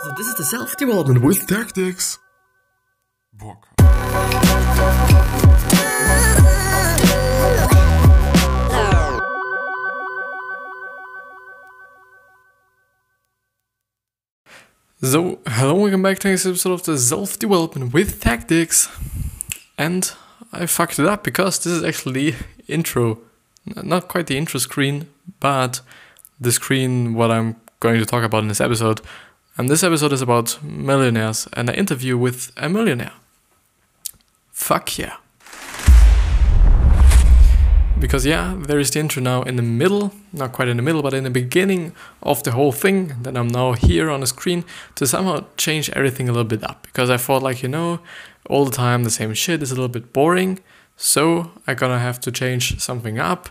So this is the self-development with tactics. Bock. So, hello, welcome back to this episode of the Self Development with Tactics. And I fucked it up because this is actually intro. Not quite the intro screen, but the screen what I'm going to talk about in this episode. And this episode is about millionaires and an interview with a millionaire. Fuck yeah. Because, yeah, there is the intro now in the middle, not quite in the middle, but in the beginning of the whole thing. Then I'm now here on the screen to somehow change everything a little bit up. Because I thought, like, you know, all the time the same shit is a little bit boring. So I'm gonna have to change something up.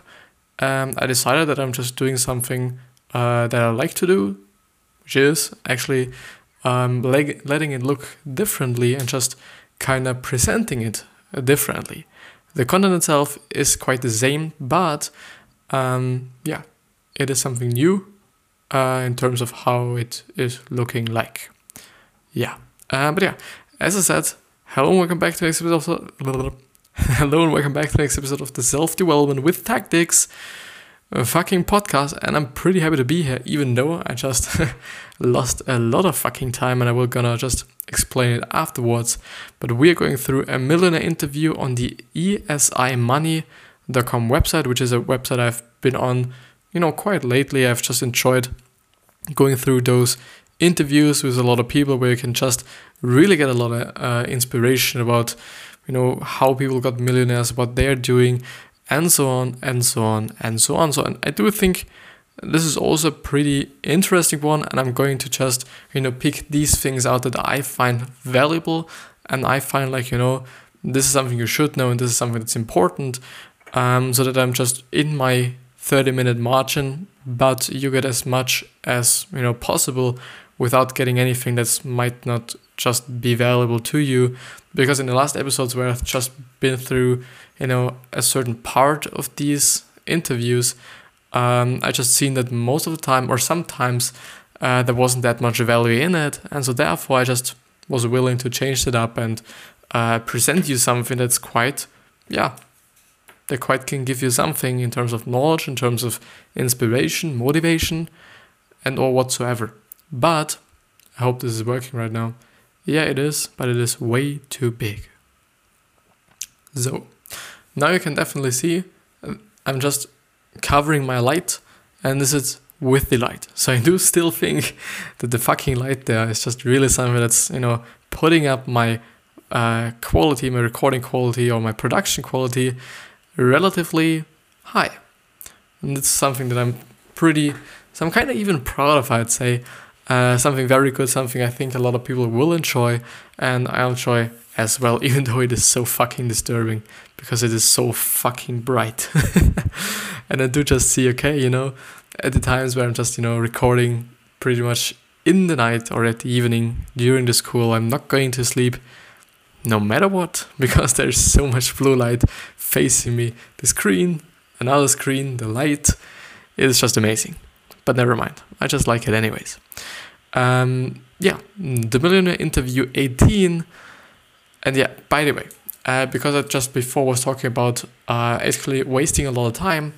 Um, I decided that I'm just doing something uh, that I like to do, which is actually um, leg- letting it look differently and just kind of presenting it differently. The content itself is quite the same, but um, yeah, it is something new uh, in terms of how it is looking like. Yeah, uh, but yeah, as I said, hello and welcome back to the next episode. Of, hello and welcome back to the next episode of the Self Development with Tactics fucking podcast, and I'm pretty happy to be here, even though I just lost a lot of fucking time, and I will gonna just explain it afterwards. But we are going through a millionaire interview on the esimoney.com website, which is a website I've been on, you know, quite lately. I've just enjoyed going through those interviews with a lot of people where you can just really get a lot of uh, inspiration about you know how people got millionaires what they're doing and so on and so on and so on. So and i do think this is also a pretty interesting one and i'm going to just you know pick these things out that i find valuable and i find like you know this is something you should know and this is something that's important um, so that i'm just in my 30 minute margin but you get as much as you know possible without getting anything that might not just be valuable to you. Because in the last episodes where I've just been through you know a certain part of these interviews um, I just seen that most of the time or sometimes uh, there wasn't that much value in it and so therefore I just was willing to change it up and uh, present you something that's quite yeah that quite can give you something in terms of knowledge in terms of inspiration motivation and or whatsoever but I hope this is working right now. Yeah, it is, but it is way too big. So, now you can definitely see I'm just covering my light, and this is with the light. So I do still think that the fucking light there is just really something that's, you know, putting up my uh, quality, my recording quality, or my production quality relatively high. And it's something that I'm pretty, so I'm kind of even proud of, I'd say. Uh, something very good, something I think a lot of people will enjoy, and I'll enjoy as well, even though it is so fucking disturbing because it is so fucking bright. and I do just see, okay, you know, at the times where I'm just, you know, recording pretty much in the night or at the evening during the school, I'm not going to sleep no matter what because there's so much blue light facing me. The screen, another screen, the light, it is just amazing. But never mind, I just like it anyways. Um, yeah, the Millionaire Interview 18. And yeah, by the way, uh, because I just before was talking about uh, actually wasting a lot of time.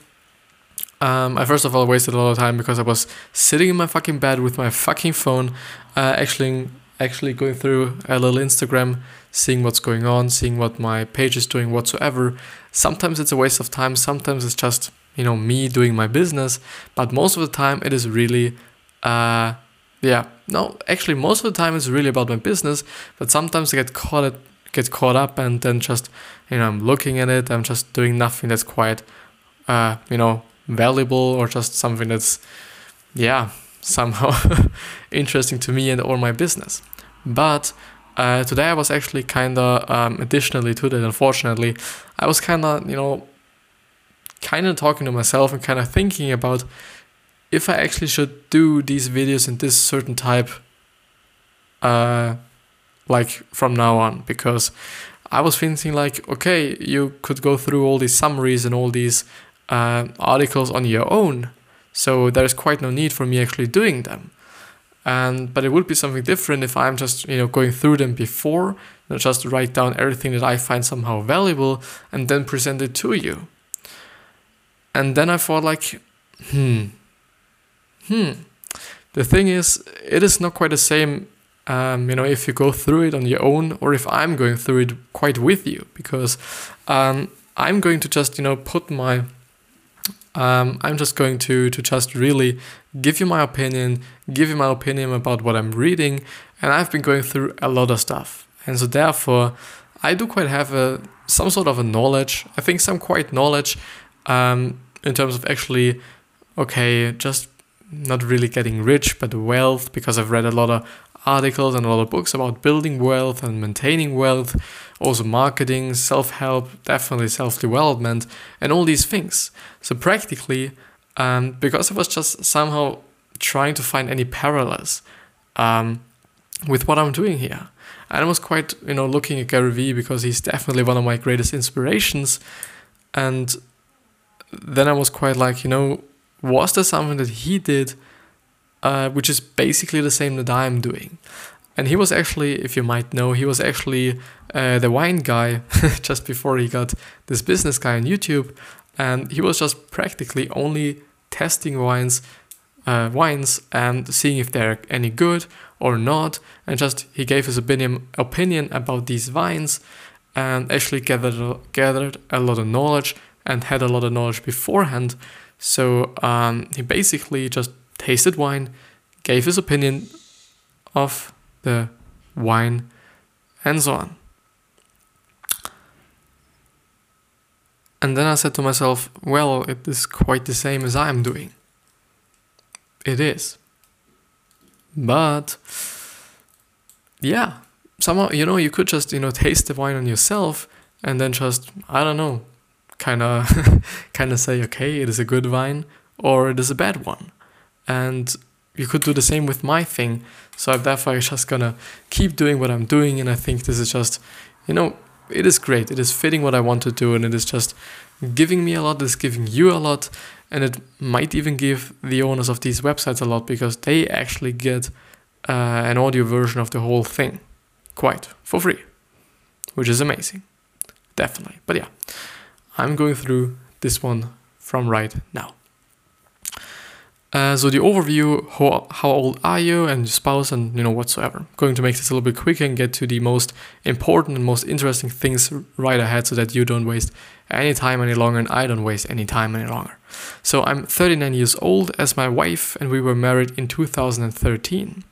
Um, I first of all wasted a lot of time because I was sitting in my fucking bed with my fucking phone, uh, actually actually going through a little Instagram, seeing what's going on, seeing what my page is doing whatsoever. Sometimes it's a waste of time. Sometimes it's just you know me doing my business. But most of the time it is really uh, yeah no actually most of the time it's really about my business but sometimes i get caught it get caught up and then just you know i'm looking at it i'm just doing nothing that's quite uh you know valuable or just something that's yeah somehow interesting to me and or my business but uh, today i was actually kind of um, additionally to that unfortunately i was kind of you know kind of talking to myself and kind of thinking about if I actually should do these videos in this certain type, uh, like from now on, because I was thinking like, okay, you could go through all these summaries and all these uh, articles on your own, so there's quite no need for me actually doing them. And but it would be something different if I'm just you know going through them before, just write down everything that I find somehow valuable and then present it to you. And then I thought like, hmm, hmm. The thing is, it is not quite the same um, you know, if you go through it on your own or if I'm going through it quite with you, because um, I'm going to just, you know, put my, um, I'm just going to, to just really give you my opinion, give you my opinion about what I'm reading, and I've been going through a lot of stuff. And so therefore, I do quite have a, some sort of a knowledge, I think some quite knowledge um, in terms of actually, okay, just not really getting rich, but wealth, because I've read a lot of articles and a lot of books about building wealth and maintaining wealth, also marketing, self help, definitely self development, and all these things. So, practically, um, because I was just somehow trying to find any parallels um, with what I'm doing here. And I was quite, you know, looking at Gary Vee because he's definitely one of my greatest inspirations. And then I was quite like, you know, was there something that he did uh, which is basically the same that I'm doing. And he was actually, if you might know, he was actually uh, the wine guy just before he got this business guy on YouTube. And he was just practically only testing wines, uh, wines and seeing if they're any good or not. And just he gave his opinion opinion about these wines, and actually gathered gathered a lot of knowledge and had a lot of knowledge beforehand. So um, he basically just tasted wine, gave his opinion of the wine, and so on. And then I said to myself, well, it is quite the same as I'm doing. It is. But, yeah, somehow, you know, you could just, you know, taste the wine on yourself and then just, I don't know, kind of kind of say, okay, it is a good wine or it is a bad one and you could do the same with my thing. So I'm therefore just gonna keep doing what I'm doing, and I think this is just, you know, it is great. It is fitting what I want to do, and it is just giving me a lot. It's giving you a lot, and it might even give the owners of these websites a lot because they actually get uh, an audio version of the whole thing, quite for free, which is amazing, definitely. But yeah, I'm going through this one from right now. Uh, so the overview, how, how old are you and your spouse and you know whatsoever. I'm Going to make this a little bit quicker and get to the most important and most interesting things right ahead so that you don't waste any time any longer and I don't waste any time any longer. So I'm 39 years old as my wife and we were married in 2013.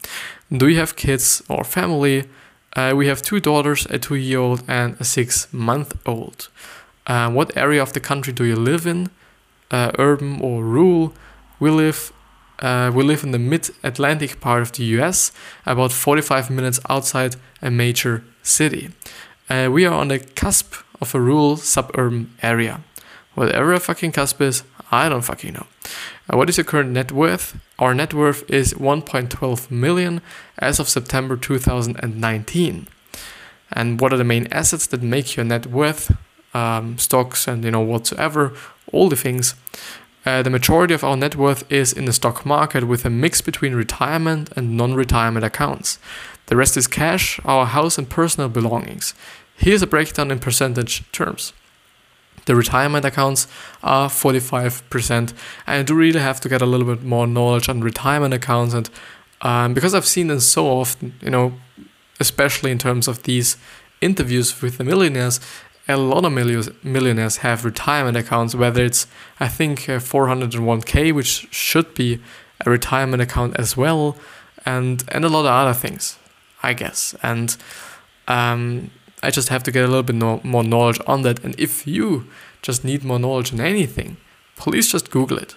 Do you have kids or family? Uh, we have two daughters, a two year old and a six month old. Uh, what area of the country do you live in? Uh, urban or rural? We live uh, we live in the mid-Atlantic part of the U.S., about 45 minutes outside a major city. Uh, we are on the cusp of a rural suburban area. Whatever a fucking cusp is, I don't fucking know. Uh, what is your current net worth? Our net worth is 1.12 million as of September 2019. And what are the main assets that make your net worth? Um, stocks and you know whatsoever, all the things. Uh, the majority of our net worth is in the stock market with a mix between retirement and non retirement accounts. The rest is cash, our house, and personal belongings. Here's a breakdown in percentage terms. The retirement accounts are 45%, and I do really have to get a little bit more knowledge on retirement accounts. And um, because I've seen them so often, you know, especially in terms of these interviews with the millionaires, a lot of millionaires have retirement accounts, whether it's, I think, 401k, which should be a retirement account as well, and, and a lot of other things, I guess. And um, I just have to get a little bit no, more knowledge on that. And if you just need more knowledge on anything, please just Google it.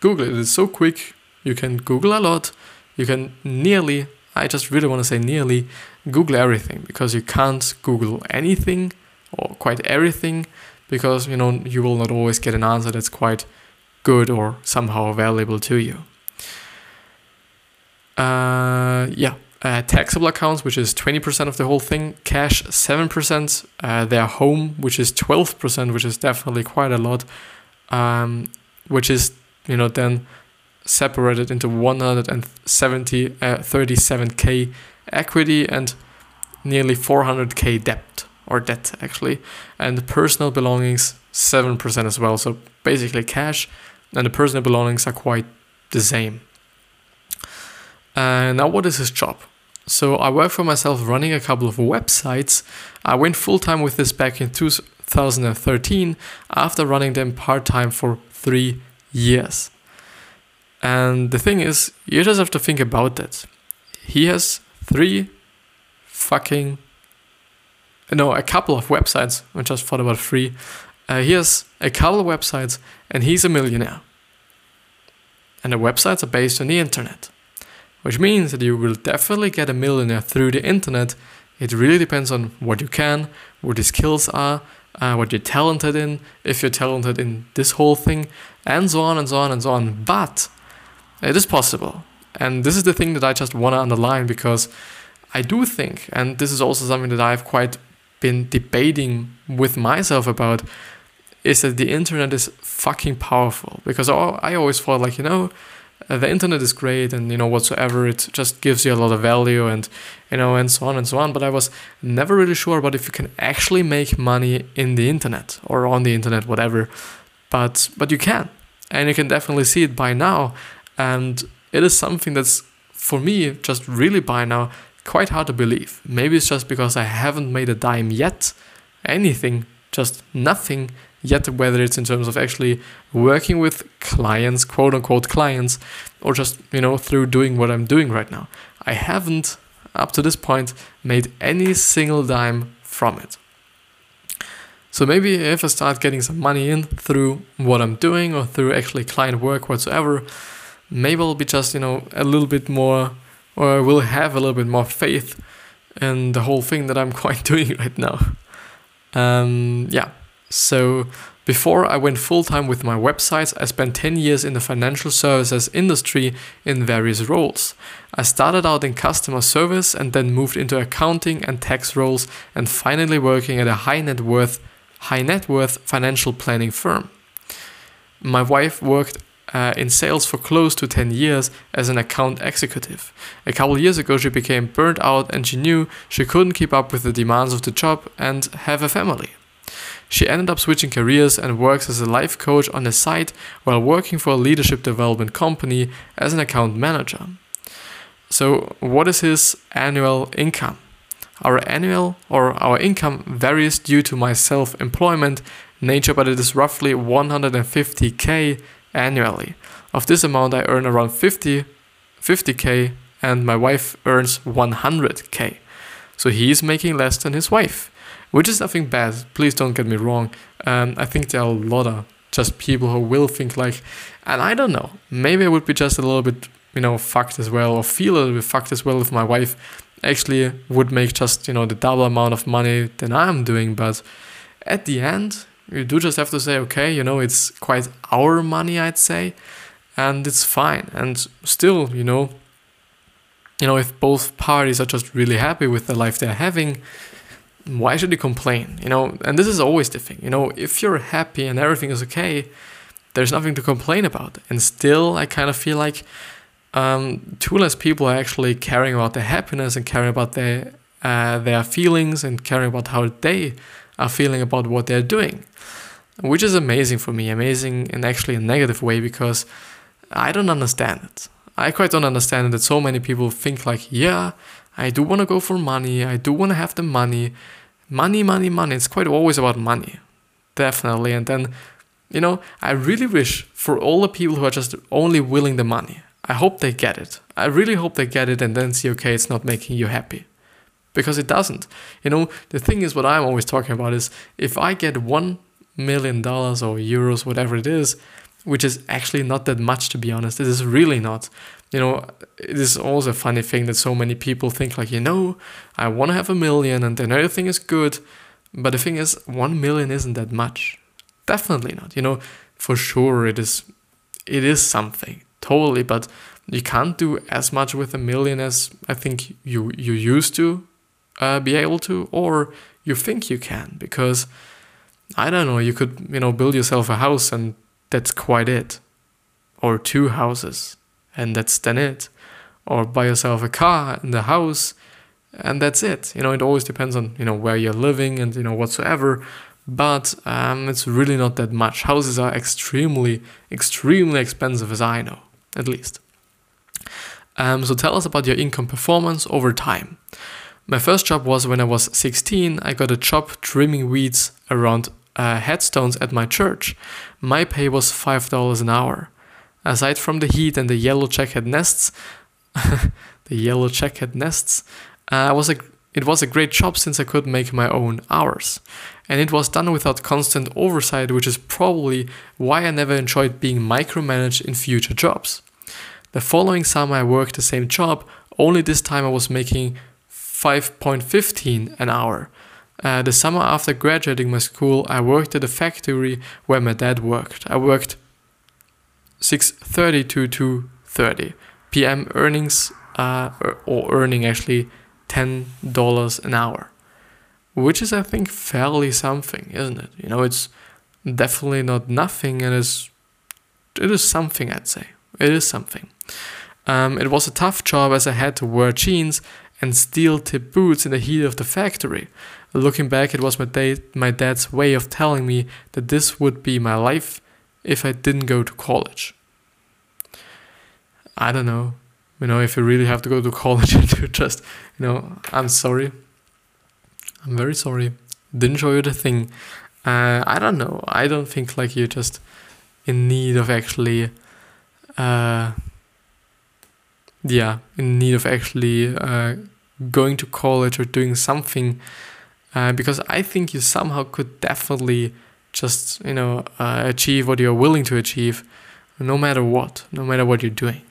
Google it. It's so quick. You can Google a lot. You can nearly, I just really want to say nearly, Google everything because you can't Google anything or quite everything because you know you will not always get an answer that's quite good or somehow valuable to you. Uh, yeah, uh, taxable accounts, which is 20% of the whole thing, cash 7%, uh, their home, which is 12%, which is definitely quite a lot, um, which is, you know, then separated into 170 uh, 37k equity and nearly 400k debt or debt actually. And personal belongings 7% as well. So basically cash and the personal belongings are quite the same. Uh, now what is his job? So i work for myself running a couple of websites. I went full-time with this back in 2013 after running them part-time for three years. And the thing is you just have to think about that. He has three fucking no a couple of websites I just thought about three. Uh, he has a couple of websites and he's a millionaire. And the websites are based on the internet which means that you will definitely get a millionaire through the internet. It really depends on what you can what your skills are uh, what you're talented in if you're talented in this whole thing and so on and so on and so on. But it is possible. And this is the thing that i just want to underline because I do think, and this is also something that I've quite been debating with myself about, is that the internet is fucking powerful. Because I always thought, like, you know, uh, the internet is great and, you know, whatsoever, it just gives you a lot of value and, you know, and so on and so on. But I was never really sure about if you can actually make money in the internet or on the internet, whatever. But, but you can. And you can definitely see it by now. And it is something that's, for me, just really by now quite hard to believe. Maybe it's just because I haven't made a dime yet, anything, just nothing yet, whether it's in terms of actually working with clients, quote unquote clients, or just, you know, through doing what I'm doing right now. I haven't, up to this point, made any single dime from it. So maybe if I start getting some money in through what I'm doing or through actually client work whatsoever, maybe I'll be just, you know, a little bit more or will have a little bit more faith in the whole thing that I'm quite doing right now. Um, yeah, so before I went full time with my websites, I spent 10 years in the financial services industry in various roles. I started out in customer service and then moved into accounting and tax roles and finally working at a high net worth high net worth financial planning firm. My wife worked uh, in sales for close to 10 years as an account executive. A couple years ago, she became burnt out and she knew she couldn't keep up with the demands of the job and have a family. She ended up switching careers and works as a life coach on the side while working for a leadership development company as an account manager. So, what is his annual income? Our annual or our income varies due to my self employment nature, but it is roughly 150k annually. Of this amount, I earn around 50, 50k, and my wife earns 100k. So he is making less than his wife, which is nothing bad. Please don't get me wrong. Um, I think there are a lot of just people who will think like, and I don't know, maybe I would be just a little bit, you know, fucked as well, or feel a little bit fucked as well if my wife actually would make just, you know, the double amount of money than I'm doing. But at the end, you do just have to say, okay, you know, it's quite our money, I'd say, and it's fine. And still, you know, you know, if both parties are just really happy with the life they're having, why should you complain? You know, and this is always the thing. You know, if you're happy and everything is okay, there's nothing to complain about. And still, I kind of feel like um, too less people are actually caring about their happiness and caring about their uh, their feelings and caring about how they are feeling about what they're doing, which is amazing for me. Amazing in actually a negative way because I don't understand it. I quite don't understand that so many people think like, yeah, I do want to go for money. I do want to have the money. Money, money, money. It's quite always about money. Definitely. And then, you know, I really wish for all the people who are just only willing the money, I hope they get it. I really hope they get it and then see, okay, it's not making you happy because it doesn't. You know, the thing is, what I'm always talking about is if I get one million dollars or euros, whatever it is, which is actually not that much to be honest, it is really not. You know, it is also a funny thing that so many people think, like, you know, I want to have a million and then everything is good. But the thing is, one million isn't that much. Definitely not. You know, for sure it is it is something. Totally, but you can't do as much with a million as I think you you used to uh, be able to, or you think you can, because I don't know, you could, you know, build yourself a house and that's quite it. or two houses, and that's then it. Or buy yourself a car and a house, and that's it. You know, it always depends on you know where you're living and you know whatsoever. But um, it's really not that much. Houses are extremely, extremely expensive, as I know, at least. Um, so tell us about your income performance over time. My first job was when I was 16. I got a job trimming weeds around uh, headstones at my church. My pay was $5 an hour. Aside from the heat and the yellow jacket nests, the yellow jacket nests, uh, was a, it was a great job since I could make my own hours. And it was done without constant oversight, which is probably why I never enjoyed being micromanaged in future jobs. The following summer, I worked the same job, only this time I was making 5.15 an hour. Uh, the summer after graduating my school, I worked at a factory where my dad worked. I worked 6:30 to 2:30 p.m. earnings, uh, or earning actually ten dollars an hour, which is I think fairly something, isn't it? You know, it's definitely not nothing, and is it is something I'd say. It is something. Um, it was a tough job as I had to wear jeans and steel tip boots in the heat of the factory. Looking back, it was my, da- my dad's way of telling me that this would be my life if I didn't go to college. I don't know, you know, if you really have to go to college and to just, you know, I'm sorry. I'm very sorry. Didn't show you the thing. Uh, I don't know. I don't think like you're just in need of actually, uh, yeah, in need of actually uh, going to college or doing something uh, because I think you somehow could definitely just you know uh, achieve what you're willing to achieve, no matter what, no matter what you're doing.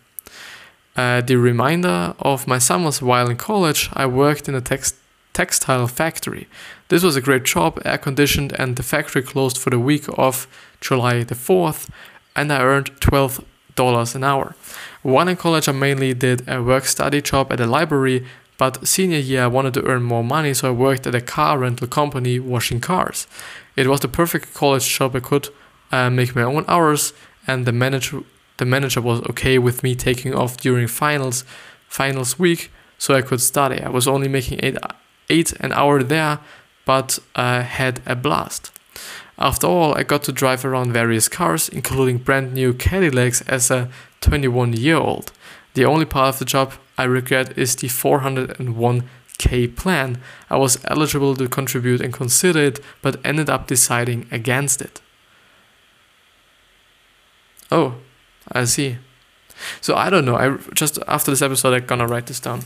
Uh, the reminder of my summers while in college, I worked in a text- textile factory. This was a great job, air conditioned, and the factory closed for the week of July the 4th, and I earned $12 an hour. While in college, I mainly did a work study job at a library but senior year, I wanted to earn more money, so I worked at a car rental company washing cars. It was the perfect college job. I could uh, make my own hours, and the manager the manager was okay with me taking off during finals finals week, so I could study. I was only making eight eight an hour there, but uh, had a blast. After all, I got to drive around various cars, including brand new Cadillacs as a 21 year old. The only part of the job I regret is the 401k plan. I was eligible to contribute and consider it, but ended up deciding against it. Oh, I see. So I don't know. I just after this episode, I'm gonna write this down.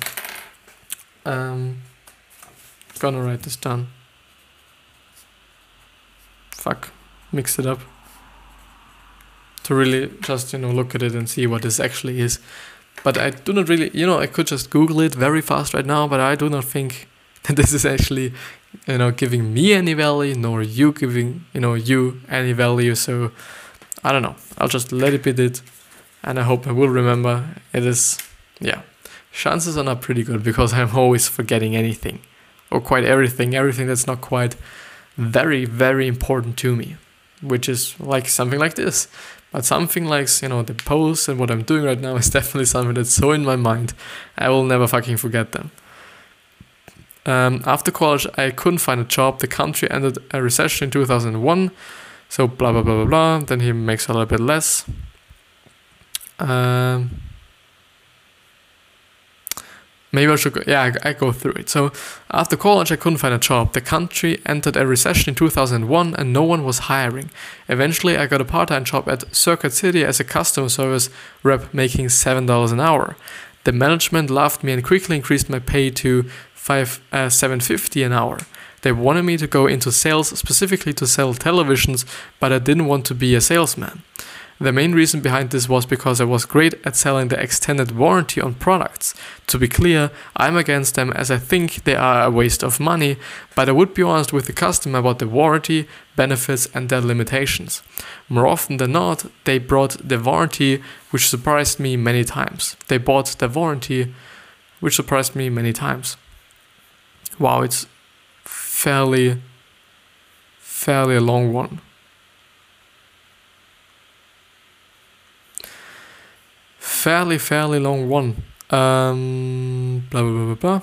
Um, gonna write this down. Fuck, mix it up. To really just you know look at it and see what this actually is. But I do not really, you know, I could just Google it very fast right now, but I do not think that this is actually, you know, giving me any value, nor you giving, you know, you any value. So I don't know. I'll just let it be it, and I hope I will remember. It is, yeah. Chances are not pretty good because I'm always forgetting anything, or quite everything, everything that's not quite very, very important to me, which is like something like this. But something like, you know, the post and what I'm doing right now is definitely something that's so in my mind, I will never fucking forget them. Um, after college, I couldn't find a job. The country ended a recession in 2001. So, blah, blah, blah, blah, blah. Then he makes a little bit less. Um, maybe I should go, yeah, I, I, go through it. So after college, I couldn't find a job. The country entered a recession in 2001 and no one was hiring. Eventually, I got a part time job at Circuit City as a customer service rep making $7 an hour. The management loved me and quickly increased my pay to five, uh, 750 an hour. They wanted me to go into sales specifically to sell televisions, but I didn't want to be a salesman. The main reason behind this was because I was great at selling the extended warranty on products. To be clear, I'm against them as I think they are a waste of money, but I would be honest with the customer about the warranty, benefits, and their limitations. More often than not, they brought the warranty, which surprised me many times. They bought the warranty, which surprised me many times. Wow, it's fairly, fairly a long one. Fairly, fairly long one. Um, blah, blah, blah, blah, blah.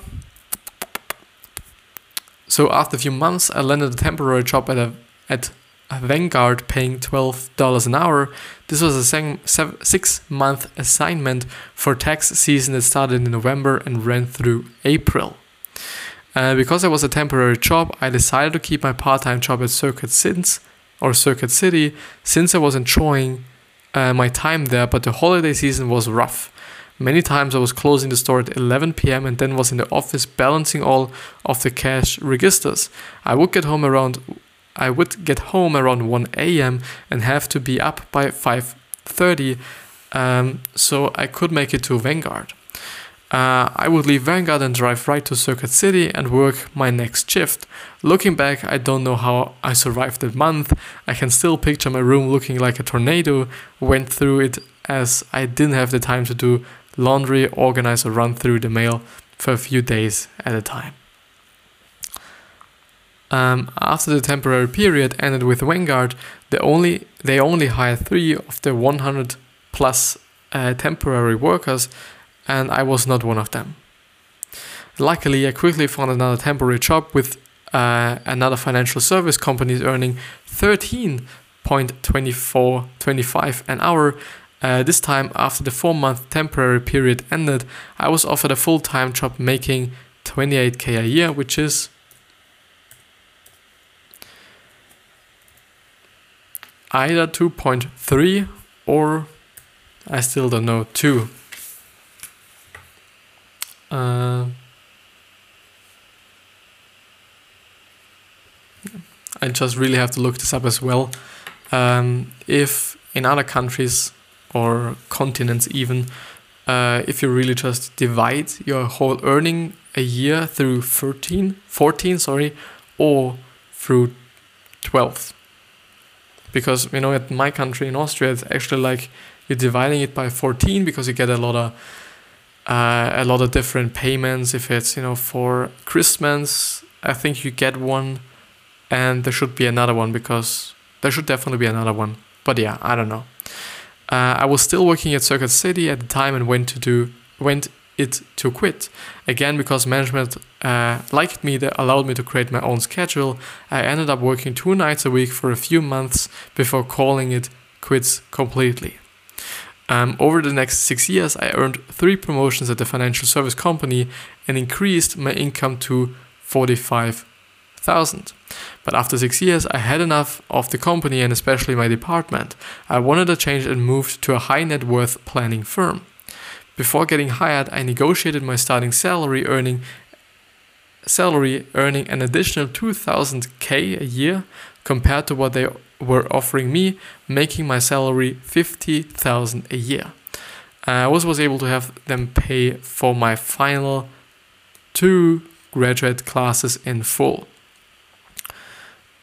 So after a few months, I landed a temporary job at a at a Vanguard, paying twelve dollars an hour. This was a sev- six-month assignment for tax season that started in November and ran through April. Uh, because it was a temporary job, I decided to keep my part-time job at Circuit since or Circuit City since I was enjoying uh, my time there. But the holiday season was rough. Many times I was closing the store at 11 p.m. and then was in the office balancing all of the cash registers. I would get home around I would get home around 1 a.m. and have to be up by 5:30, um, so I could make it to Vanguard. Uh, I would leave Vanguard and drive right to Circuit City and work my next shift. Looking back, I don't know how I survived that month. I can still picture my room looking like a tornado went through it as I didn't have the time to do laundry, organize, or run through the mail for a few days at a time. Um, after the temporary period ended with Vanguard, they only they only hired three of the 100 plus uh, temporary workers, and I was not one of them. Luckily, I quickly found another temporary job with uh, another financial service company earning 13.2425 an hour. Uh, this time, after the four-month temporary period ended, I was offered a full-time job making 28k a year, which is either 2.3 or I still don't know 2. Uh, I just really have to look this up as well. Um, if in other countries or continents, even, uh, if you really just divide your whole earning a year through 13, 14, sorry, or through 12 because you know at my country in Austria it's actually like you're dividing it by 14 because you get a lot of uh, a lot of different payments if it's you know for Christmas I think you get one and there should be another one because there should definitely be another one but yeah I don't know uh, I was still working at Circuit City at the time and went to do went it to quit. Again, because management uh, liked me, that allowed me to create my own schedule. I ended up working two nights a week for a few months before calling it quits completely. Um, over the next six years, I earned three promotions at the financial service company and increased my income to 45,000. But after six years, I had enough of the company and especially my department. I wanted a change and moved to a high net worth planning firm. Before getting hired, I negotiated my starting salary earning salary earning an additional 2000k a year compared to what they were offering me, making my salary 50,000 a year. I also was able to have them pay for my final two graduate classes in full.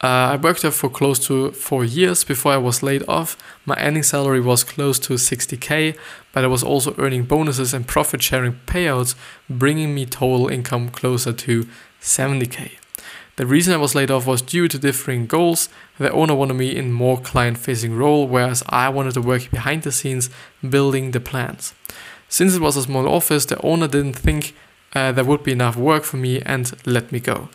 Uh, I worked there for close to four years before I was laid off. My ending salary was close to 60k, but I was also earning bonuses and profit sharing payouts, bringing me total income closer to 70k. The reason I was laid off was due to differing goals. The owner wanted me in more client facing role, whereas I wanted to work behind the scenes building the plans. Since it was a small office, the owner didn't think uh, there would be enough work for me and let me go.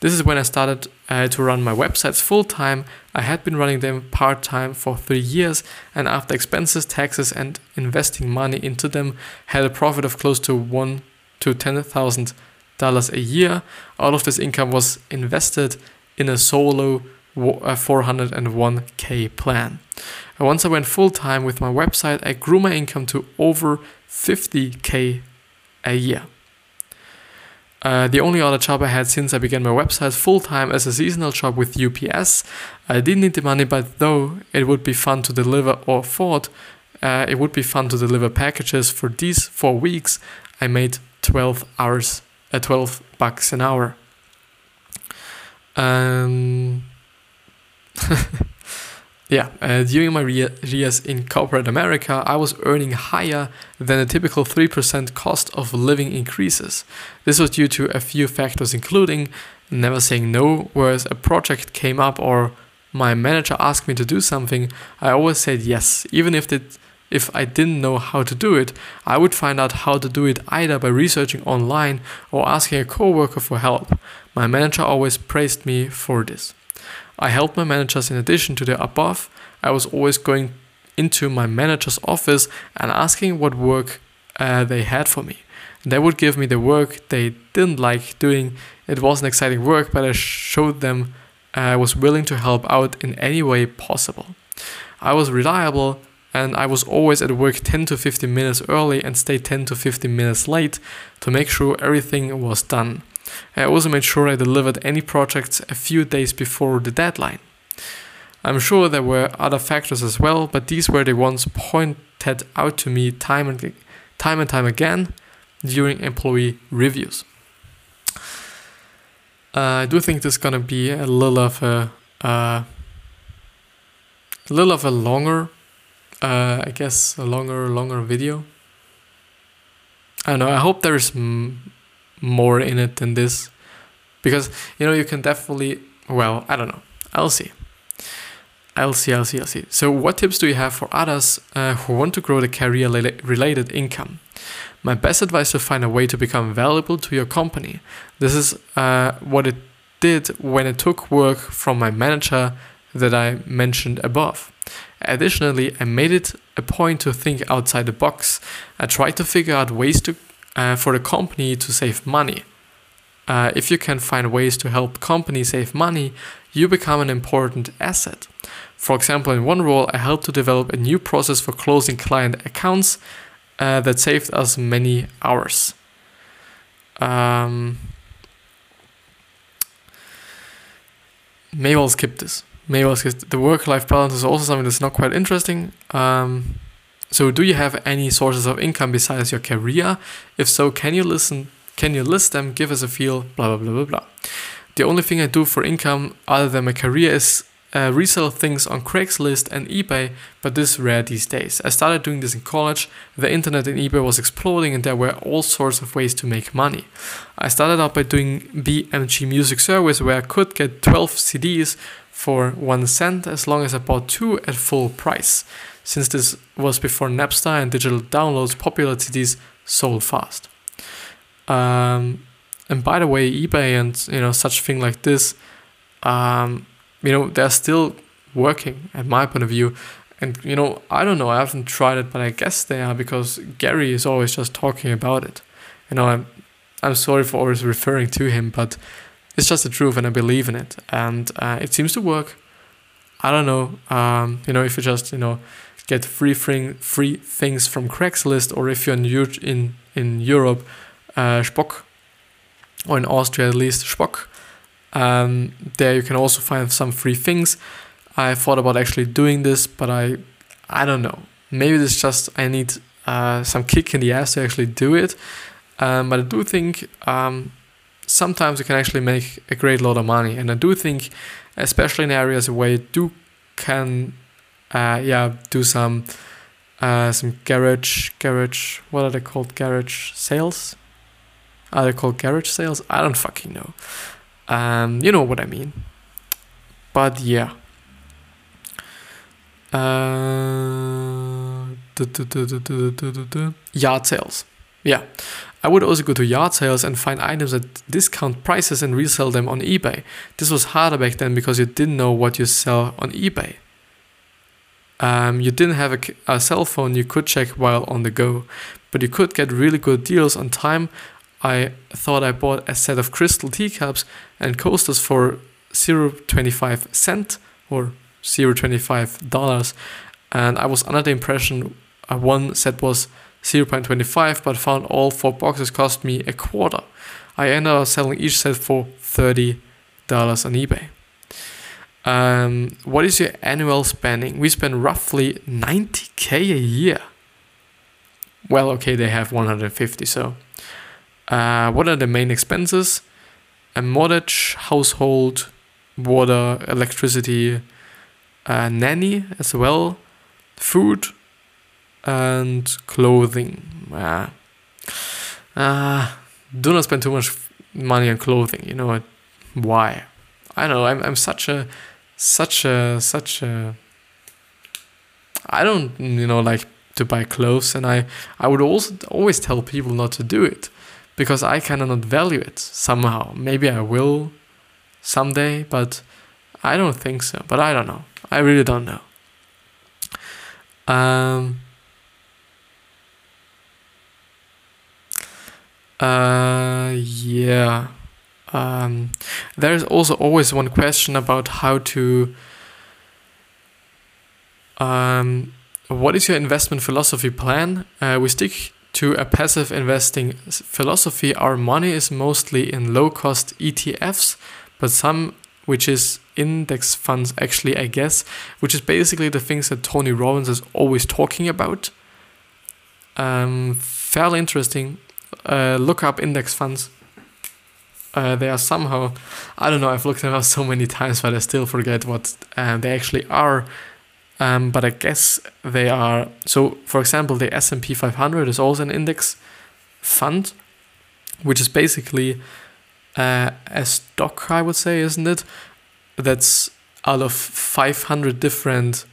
This is when I started uh, to run my websites full time. I had been running them part time for three years, and after expenses, taxes, and investing money into them, had a profit of close to one to ten thousand dollars a year. All of this income was invested in a solo 401k plan. And once I went full time with my website, I grew my income to over 50k a year. Uh, the only other job I had since I began my website full time as a seasonal job with UPS. I didn't need the money, but though it would be fun to deliver or thought uh, it would be fun to deliver packages for these four weeks, I made 12 hours, uh, 12 bucks an hour. Um, yeah, uh, during my years in corporate America, I was earning higher than a typical 3% cost of living increases. This was due to a few factors, including never saying no, whereas a project came up or my manager asked me to do something, I always said yes, even if it if I didn't know how to do it, I would find out how to do it either by researching online or asking a coworker for help. My manager always praised me for this. I helped my managers in addition to the above. I was always going into my manager's office and asking what work uh, they had for me. They would give me the work they didn't like doing. It wasn't exciting work, but I showed them I was willing to help out in any way possible. I was reliable and I was always at work 10 to 15 minutes early and stayed 10 to 15 minutes late to make sure everything was done. I also made sure I delivered any projects a few days before the deadline. I'm sure there were other factors as well, but these were the ones pointed out to me time and time and time again during employee reviews. Uh, I do think this is gonna be a little of a uh, a little of a longer, uh, I guess, a longer longer video. I don't know. I hope there's more in it than this, because you know you can definitely. Well, I don't know. I'll see. I'll see, I'll see, I'll see. So, what tips do you have for others uh, who want to grow the career related income? My best advice to find a way to become valuable to your company. This is uh, what it did when it took work from my manager that I mentioned above. Additionally, I made it a point to think outside the box. I tried to figure out ways to, uh, for the company to save money. Uh, if you can find ways to help companies save money, you become an important asset. For example, in one role, I helped to develop a new process for closing client accounts uh, that saved us many hours. Um, maybe I'll skip this. Maybe I'll skip the work-life balance is also something that's not quite interesting. Um, so, do you have any sources of income besides your career? If so, can you listen? Can you list them? Give us a feel. Blah blah blah blah blah. The only thing I do for income other than my career is uh, resell things on Craigslist and eBay, but this is rare these days. I started doing this in college. The internet and eBay was exploding, and there were all sorts of ways to make money. I started out by doing BMG Music Service, where I could get 12 CDs for one cent as long as I bought two at full price. Since this was before Napster and digital downloads, popular CDs sold fast. Um, and by the way, eBay and you know such thing like this. Um, you know they're still working at my point of view and you know i don't know i haven't tried it but i guess they are because gary is always just talking about it you know i'm i'm sorry for always referring to him but it's just the truth and i believe in it and uh, it seems to work i don't know um, you know if you just you know get free free, free things from craigslist or if you're in in, in europe uh, Shpock or in austria at least Shpock um, there you can also find some free things. I thought about actually doing this, but I, I don't know. Maybe it's just I need uh, some kick in the ass to actually do it. Um, but I do think um, sometimes you can actually make a great lot of money, and I do think, especially in areas where you do can, uh, yeah, do some, uh, some garage garage. What are they called? Garage sales. Are they called garage sales? I don't fucking know. Um, you know what I mean. But yeah. Uh, yard sales. Yeah. I would also go to yard sales and find items at discount prices and resell them on eBay. This was harder back then because you didn't know what you sell on eBay. Um, you didn't have a, a cell phone you could check while on the go, but you could get really good deals on time I thought I bought a set of crystal teacups and coasters for 0.25 cent or 0.25 dollars, and I was under the impression uh, one set was 0.25, but found all four boxes cost me a quarter. I ended up selling each set for $30 on eBay. Um, what is your annual spending? We spend roughly 90k a year. Well, okay, they have 150, so uh, what are the main expenses? A mortgage, household, water, electricity, uh, nanny as well, food, and clothing. Uh, uh, do not spend too much money on clothing. You know why? I know. I'm I'm such a such a such a. I don't you know like to buy clothes, and I I would also always tell people not to do it because I kind of not value it somehow. Maybe I will someday, but I don't think so. But I don't know. I really don't know. Um. Uh, yeah. Um, there's also always one question about how to. Um, what is your investment philosophy plan? Uh, we stick to a passive investing philosophy. Our money is mostly in low cost ETFs, but some which is index funds, actually, I guess, which is basically the things that Tony Robbins is always talking about. Um, fairly interesting. Uh, look up index funds. Uh, they are somehow, I don't know, I've looked them up so many times, but I still forget what uh, they actually are. Um, but I guess they are. So, for example, the S and P 500 is also an index fund, which is basically uh, a stock, I would say, isn't it? That's out of 500 different,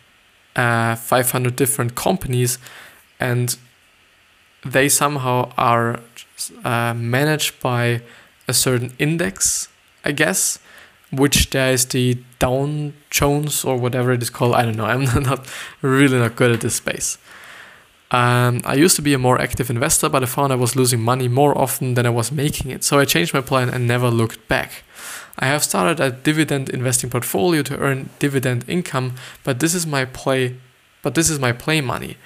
uh, 500 different companies, and they somehow are uh, managed by a certain index, I guess, which there is the Dow Jones or whatever it is called. I don't know. I'm not really not good at this space. Um, I used to be a more active investor, but I found I was losing money more often than I was making it. So I changed my plan and never looked back. I have started a dividend investing portfolio to earn dividend income, but this is my play but this is my play money.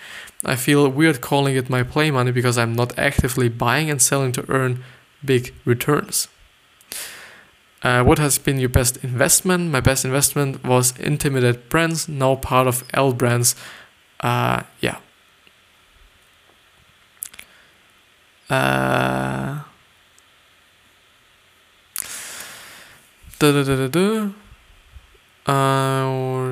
I feel weird calling it my play money because I'm not actively buying and selling to earn big returns. Uh, what has been your best investment? My best investment was Intimidate Brands, now part of L Brands. Uh, yeah. Uh, da da da da da. Uh,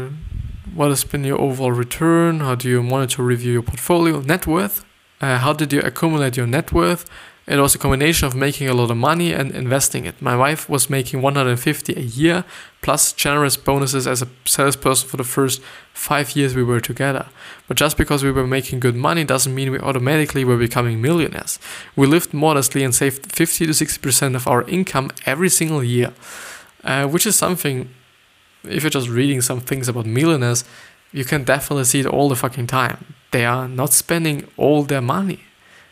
what has been your overall return? How do you monitor review your portfolio? Net worth. Uh, how did you accumulate your net worth? It was a combination of making a lot of money and investing it. My wife was making 150 a year plus generous bonuses as a salesperson for the first five years we were together. But just because we were making good money doesn't mean we automatically were becoming millionaires. We lived modestly and saved 50 to 60% of our income every single year, uh, which is something if you're just reading some things about millionaires, you can definitely see it all the fucking time. They are not spending all their money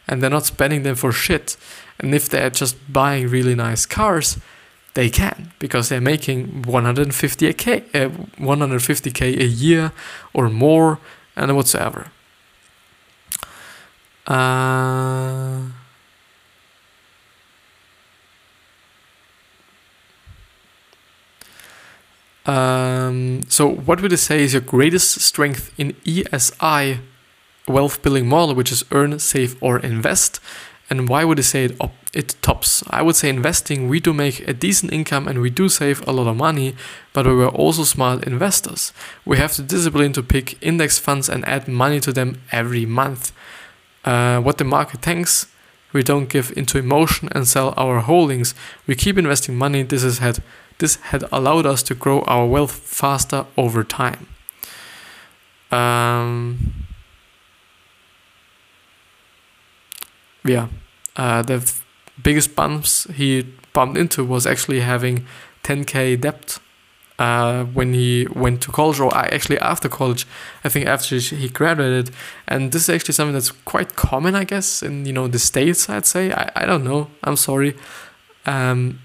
and they're not spending them for shit. And if they're just buying really nice cars, they can because they're making 150k, uh, 150k a year or more and whatsoever. Uh, Um, so, what would you say is your greatest strength in ESI wealth building model, which is earn, save, or invest? And why would you say it, op- it tops? I would say investing, we do make a decent income and we do save a lot of money, but we were also smart investors. We have the discipline to pick index funds and add money to them every month. Uh, what the market thinks, we don't give into emotion and sell our holdings. We keep investing money. This has had this had allowed us to grow our wealth faster over time. Um, yeah, uh, the f- biggest bumps he bumped into was actually having 10k debt uh, when he went to college, or actually after college. I think after he graduated, and this is actually something that's quite common, I guess, in you know the states. I'd say I, I don't know. I'm sorry. Um,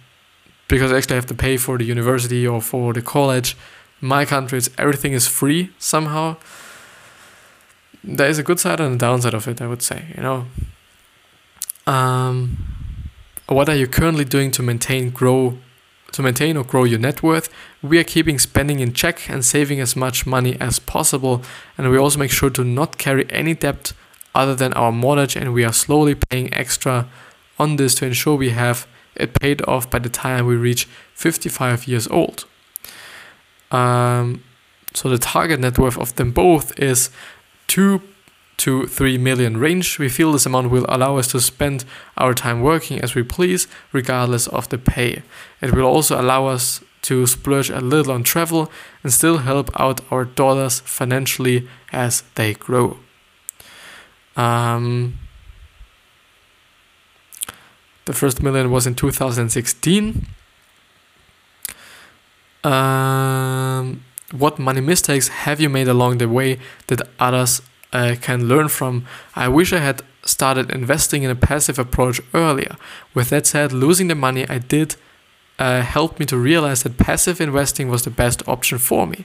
because I actually have to pay for the university or for the college. My country, it's, everything is free somehow. There is a good side and a downside of it, I would say. You know, um, what are you currently doing to maintain, grow, to maintain or grow your net worth? We are keeping spending in check and saving as much money as possible, and we also make sure to not carry any debt other than our mortgage, and we are slowly paying extra on this to ensure we have it paid off by the time we reach 55 years old. Um, so the target net worth of them both is 2 to 3 million range. We feel this amount will allow us to spend our time working as we please, regardless of the pay. It will also allow us to splurge a little on travel and still help out our daughters financially as they grow. Um, the first million was in 2016. Um, what money mistakes have you made along the way that others uh, can learn from? I wish I had started investing in a passive approach earlier. With that said, losing the money I did uh, helped me to realize that passive investing was the best option for me.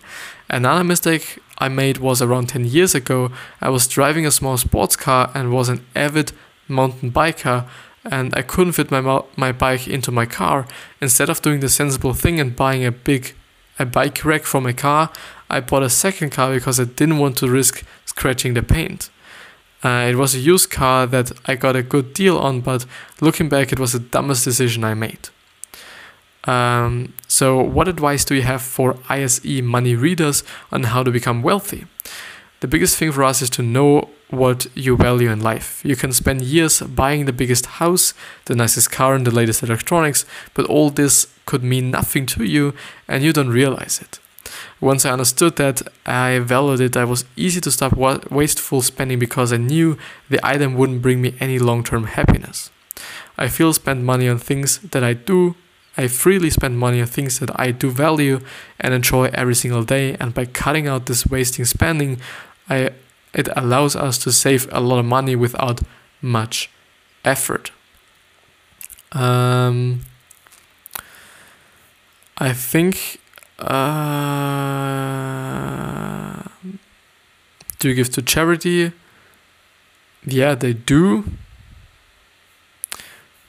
Another mistake I made was around 10 years ago. I was driving a small sports car and was an avid mountain biker, and I couldn't fit my my bike into my car. Instead of doing the sensible thing and buying a big a bike rack for my car, I bought a second car because I didn't want to risk scratching the paint. Uh, it was a used car that I got a good deal on, but looking back, it was the dumbest decision I made. Um, so, what advice do you have for ISE money readers on how to become wealthy? The biggest thing for us is to know what you value in life. You can spend years buying the biggest house, the nicest car, and the latest electronics, but all this could mean nothing to you and you don't realize it. Once I understood that, I valued it. I was easy to stop wa- wasteful spending because I knew the item wouldn't bring me any long term happiness. I feel spend money on things that I do. I freely spend money on things that I do value and enjoy every single day. And by cutting out this wasting spending, I it allows us to save a lot of money without much effort. Um, I think. Uh, do you give to charity? Yeah, they do.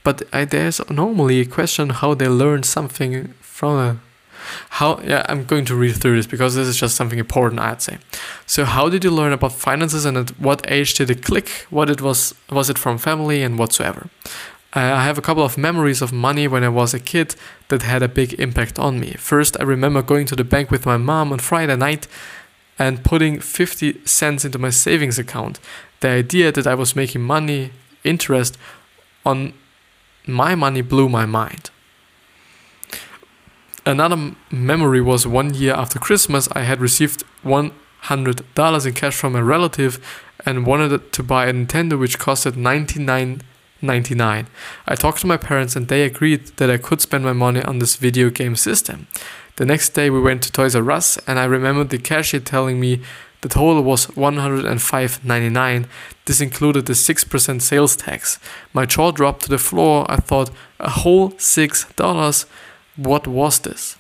But I, there's normally a question how they learn something from a how yeah i'm going to read through this because this is just something important i'd say so how did you learn about finances and at what age did it click what it was was it from family and whatsoever uh, I have a couple of memories of money when I was a kid that had a big impact on me. First, I remember going to the bank with my mom on Friday night and putting 50 cents into my savings account. The idea that I was making money, interest on my money blew my mind. Another memory was one year after Christmas, I had received $100 in cash from a relative and wanted to buy a Nintendo which costed 99.99. I talked to my parents and they agreed that I could spend my money on this video game system. The next day we went to Toys R Us and I remembered the cashier telling me the total was 105.99. This included the 6% sales tax. My jaw dropped to the floor. I thought, a whole $6? What was this?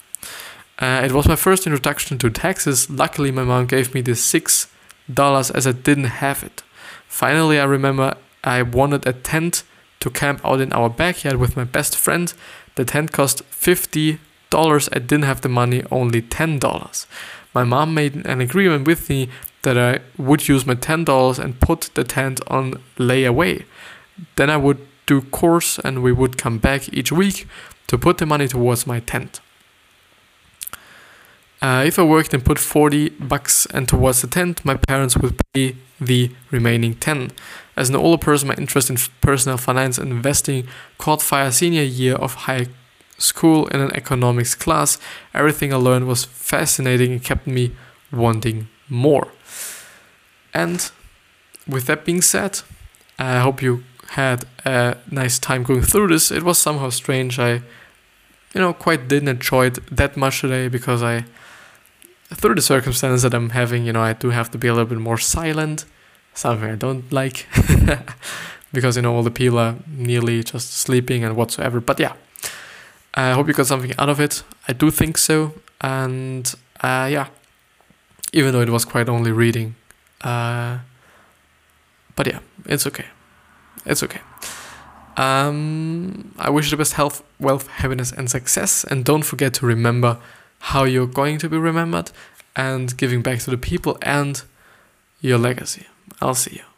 Uh, it was my first introduction to taxes. Luckily, my mom gave me the six dollars as I didn't have it. Finally, I remember I wanted a tent to camp out in our backyard with my best friend. The tent cost fifty dollars. I didn't have the money, only ten dollars. My mom made an agreement with me that I would use my ten dollars and put the tent on layaway. Then I would do course and we would come back each week to put the money towards my tent. Uh, if I worked and put 40 bucks and towards the tent, my parents would pay the remaining 10. As an older person, my interest in personal finance and investing caught fire senior year of high school in an economics class. Everything I learned was fascinating and kept me wanting more. And with that being said, I hope you had a nice time going through this. It was somehow strange. I, you know, quite didn't enjoy it that much today because I, through the circumstances that I'm having, you know, I do have to be a little bit more silent, something I don't like, because you know all the people are nearly just sleeping and whatsoever. But yeah, I hope you got something out of it. I do think so, and uh, yeah, even though it was quite only reading, uh, but yeah, it's okay. It's okay. Um, I wish you the best health, wealth, happiness, and success. And don't forget to remember how you're going to be remembered and giving back to the people and your legacy. I'll see you.